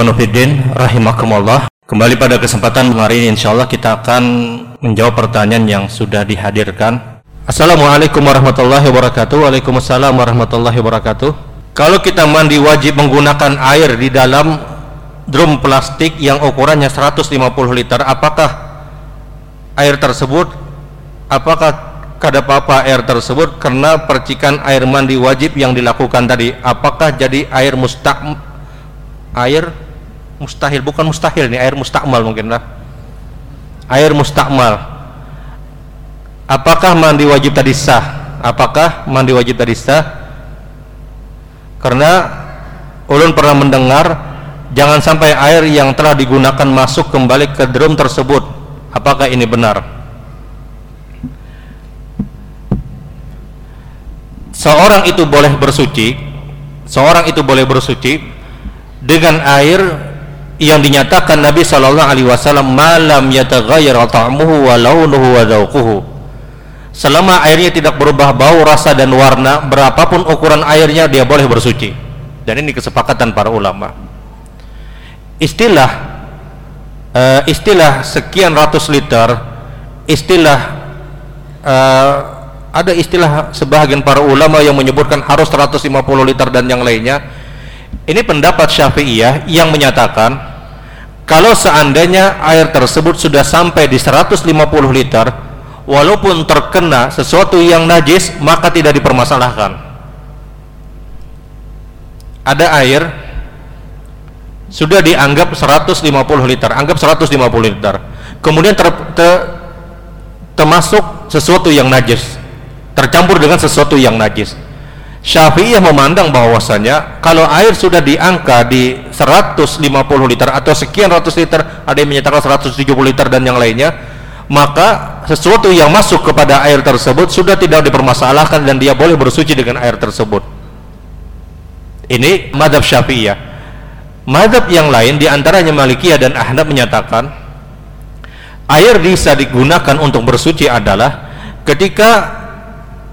Ikhwanuddin rahimakumullah. Kembali pada kesempatan hari ini insyaallah kita akan menjawab pertanyaan yang sudah dihadirkan. Assalamualaikum warahmatullahi wabarakatuh. Waalaikumsalam warahmatullahi wabarakatuh. Kalau kita mandi wajib menggunakan air di dalam drum plastik yang ukurannya 150 liter, apakah air tersebut apakah kada apa-apa air tersebut karena percikan air mandi wajib yang dilakukan tadi apakah jadi air mustaq air mustahil bukan mustahil ini air mustakmal mungkin lah. Air mustakmal. Apakah mandi wajib tadi sah? Apakah mandi wajib tadi sah? Karena ulun pernah mendengar jangan sampai air yang telah digunakan masuk kembali ke drum tersebut. Apakah ini benar? Seorang itu boleh bersuci seorang itu boleh bersuci dengan air yang dinyatakan Nabi Shallallahu Alaihi Wasallam malam yataghayyar ta'muhu wa launuhu wa selama airnya tidak berubah bau rasa dan warna berapapun ukuran airnya dia boleh bersuci. Dan ini kesepakatan para ulama. Istilah uh, istilah sekian ratus liter istilah uh, ada istilah sebagian para ulama yang menyebutkan harus 150 liter dan yang lainnya. Ini pendapat Syafi'iyah yang menyatakan kalau seandainya air tersebut sudah sampai di 150 liter walaupun terkena sesuatu yang najis maka tidak dipermasalahkan. Ada air sudah dianggap 150 liter, anggap 150 liter. Kemudian ter, ter, termasuk sesuatu yang najis, tercampur dengan sesuatu yang najis Syafi'iyah memandang bahwasanya kalau air sudah di angka di 150 liter atau sekian ratus liter, ada yang menyatakan 170 liter dan yang lainnya, maka sesuatu yang masuk kepada air tersebut sudah tidak dipermasalahkan dan dia boleh bersuci dengan air tersebut. Ini madhab Syafi'iyah. Madhab yang lain di antaranya Malikiyah dan Ahnaf menyatakan air bisa digunakan untuk bersuci adalah ketika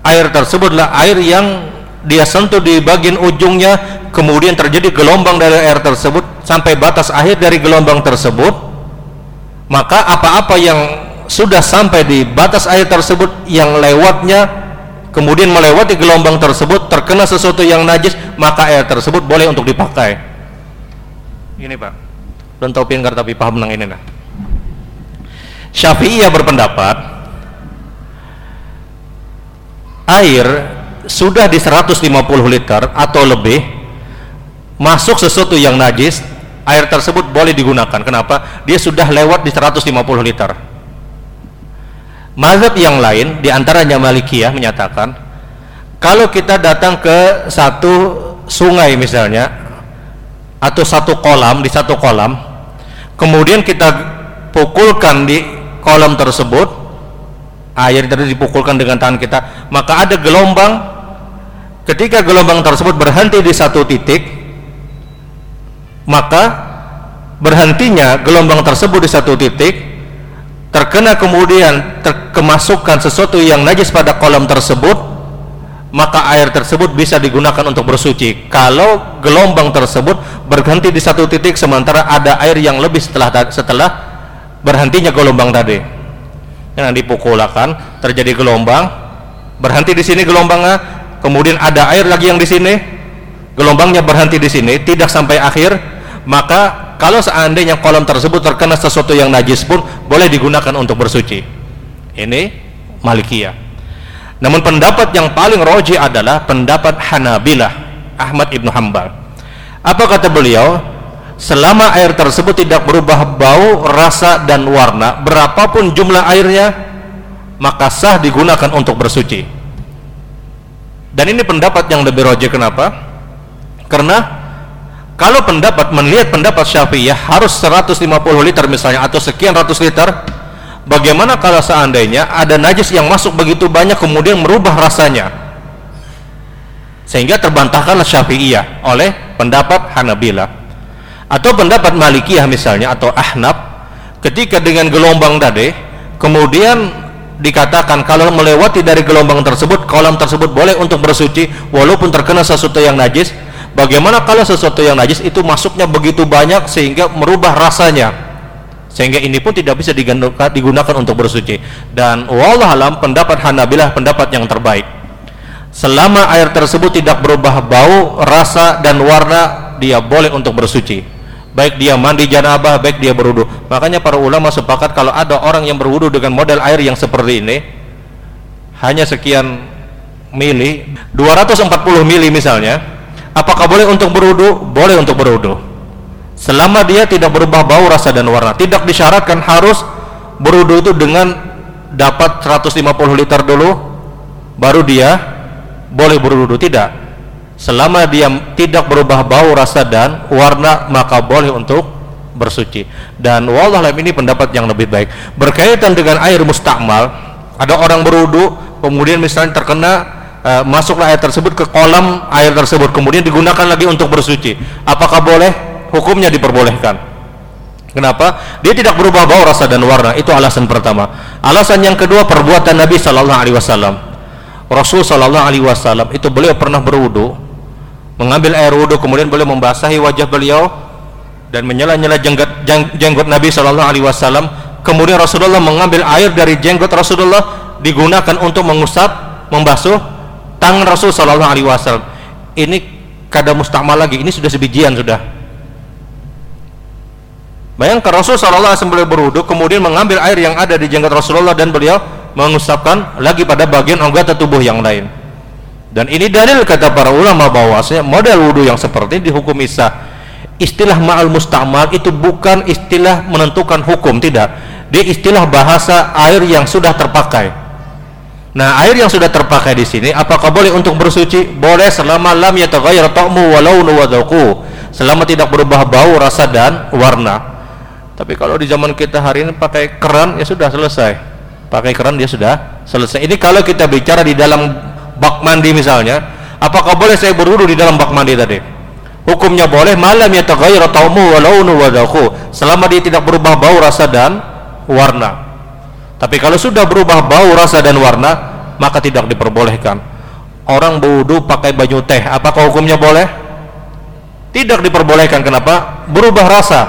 air tersebutlah air yang dia sentuh di bagian ujungnya kemudian terjadi gelombang dari air tersebut sampai batas akhir dari gelombang tersebut maka apa-apa yang sudah sampai di batas air tersebut yang lewatnya kemudian melewati gelombang tersebut terkena sesuatu yang najis maka air tersebut boleh untuk dipakai. Ini pak. Belum tahu pingar tapi paham menang ini nah Syafi'iyah berpendapat air sudah di 150 liter atau lebih masuk sesuatu yang najis air tersebut boleh digunakan kenapa? dia sudah lewat di 150 liter mazhab yang lain di antaranya Malikiyah menyatakan kalau kita datang ke satu sungai misalnya atau satu kolam di satu kolam kemudian kita pukulkan di kolam tersebut air tadi dipukulkan dengan tangan kita maka ada gelombang ketika gelombang tersebut berhenti di satu titik maka berhentinya gelombang tersebut di satu titik terkena kemudian terkemasukan sesuatu yang najis pada kolam tersebut maka air tersebut bisa digunakan untuk bersuci. Kalau gelombang tersebut berhenti di satu titik sementara ada air yang lebih setelah setelah berhentinya gelombang tadi. Yang dipukulakan terjadi gelombang berhenti di sini gelombangnya kemudian ada air lagi yang di sini. Gelombangnya berhenti di sini tidak sampai akhir. Maka kalau seandainya kolam tersebut terkena sesuatu yang najis pun boleh digunakan untuk bersuci. Ini Malikiyah. Namun pendapat yang paling roji adalah pendapat Hanabilah Ahmad Ibnu Hambal apa kata beliau? Selama air tersebut tidak berubah bau, rasa dan warna berapapun jumlah airnya maka sah digunakan untuk bersuci dan ini pendapat yang lebih roja kenapa? Karena kalau pendapat melihat pendapat Syafi'iyah harus 150 liter misalnya atau sekian ratus liter, bagaimana kalau seandainya ada najis yang masuk begitu banyak kemudian merubah rasanya? Sehingga terbantahkanlah Syafi'iyah oleh pendapat Hanabila atau pendapat Malikiyah misalnya atau Ahnaf ketika dengan gelombang tadi kemudian dikatakan kalau melewati dari gelombang tersebut kolam tersebut boleh untuk bersuci walaupun terkena sesuatu yang najis. Bagaimana kalau sesuatu yang najis itu masuknya begitu banyak sehingga merubah rasanya? Sehingga ini pun tidak bisa digunakan untuk bersuci. Dan wallah alam pendapat Hanabilah pendapat yang terbaik. Selama air tersebut tidak berubah bau, rasa dan warna dia boleh untuk bersuci baik dia mandi janabah, baik dia berwudu. Makanya para ulama sepakat kalau ada orang yang berwudu dengan model air yang seperti ini hanya sekian mili 240 mili misalnya apakah boleh untuk berwudu? boleh untuk berwudu. Selama dia tidak berubah bau rasa dan warna. Tidak disyaratkan harus berwudu itu dengan dapat 150 liter dulu baru dia boleh berwudu. Tidak selama dia tidak berubah bau rasa dan warna maka boleh untuk bersuci. Dan wallah ini pendapat yang lebih baik. Berkaitan dengan air mustakmal ada orang berwudu kemudian misalnya terkena uh, masuklah air tersebut ke kolam air tersebut kemudian digunakan lagi untuk bersuci. Apakah boleh? Hukumnya diperbolehkan. Kenapa? Dia tidak berubah bau rasa dan warna. Itu alasan pertama. Alasan yang kedua perbuatan Nabi Shallallahu Alaihi Wasallam. Rasul Shallallahu Alaihi Wasallam itu beliau pernah berwudu mengambil air wudu kemudian beliau membasahi wajah beliau dan menyela-nyela jenggot, jenggot Nabi Shallallahu Alaihi Wasallam. Kemudian Rasulullah mengambil air dari jenggot Rasulullah digunakan untuk mengusap membasuh tangan Rasul Shallallahu Alaihi Wasallam. Ini kada mustakmal lagi ini sudah sebijian sudah. Bayangkan Rasul Shallallahu Alaihi Wasallam berwudu, kemudian mengambil air yang ada di jenggot Rasulullah dan beliau mengusapkan lagi pada bagian anggota tubuh yang lain. Dan ini dalil kata para ulama bahwasanya model wudhu yang seperti dihukum isa. Istilah ma'al mustamal itu bukan istilah menentukan hukum, tidak. Dia istilah bahasa air yang sudah terpakai. Nah, air yang sudah terpakai di sini apakah boleh untuk bersuci? Boleh selama lam yataghayyar ta'mu walau wa Selama tidak berubah bau, rasa dan warna tapi kalau di zaman kita hari ini pakai keran ya sudah selesai pakai keran dia sudah selesai ini kalau kita bicara di dalam bak mandi misalnya apakah boleh saya berwudu di dalam bak mandi tadi? Hukumnya boleh malam ya tagayyar taumu wa launu selama dia tidak berubah bau rasa dan warna. Tapi kalau sudah berubah bau rasa dan warna maka tidak diperbolehkan. Orang berwudu pakai baju teh apakah hukumnya boleh? Tidak diperbolehkan. Kenapa? Berubah rasa.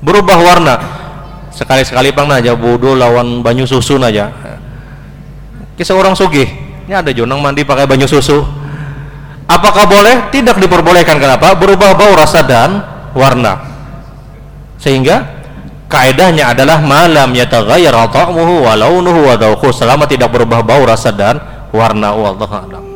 Berubah warna. Sekali-sekali pang aja bodoh lawan banyu susu aja. Kisah orang sugih ini ada jonang mandi pakai banyu susu. Apakah boleh? Tidak diperbolehkan. Kenapa? Berubah bau rasa dan warna. Sehingga kaedahnya adalah malam yataghayyar ta'muhu wa launuhu wa selama tidak berubah bau rasa dan warna. Wallahu a'lam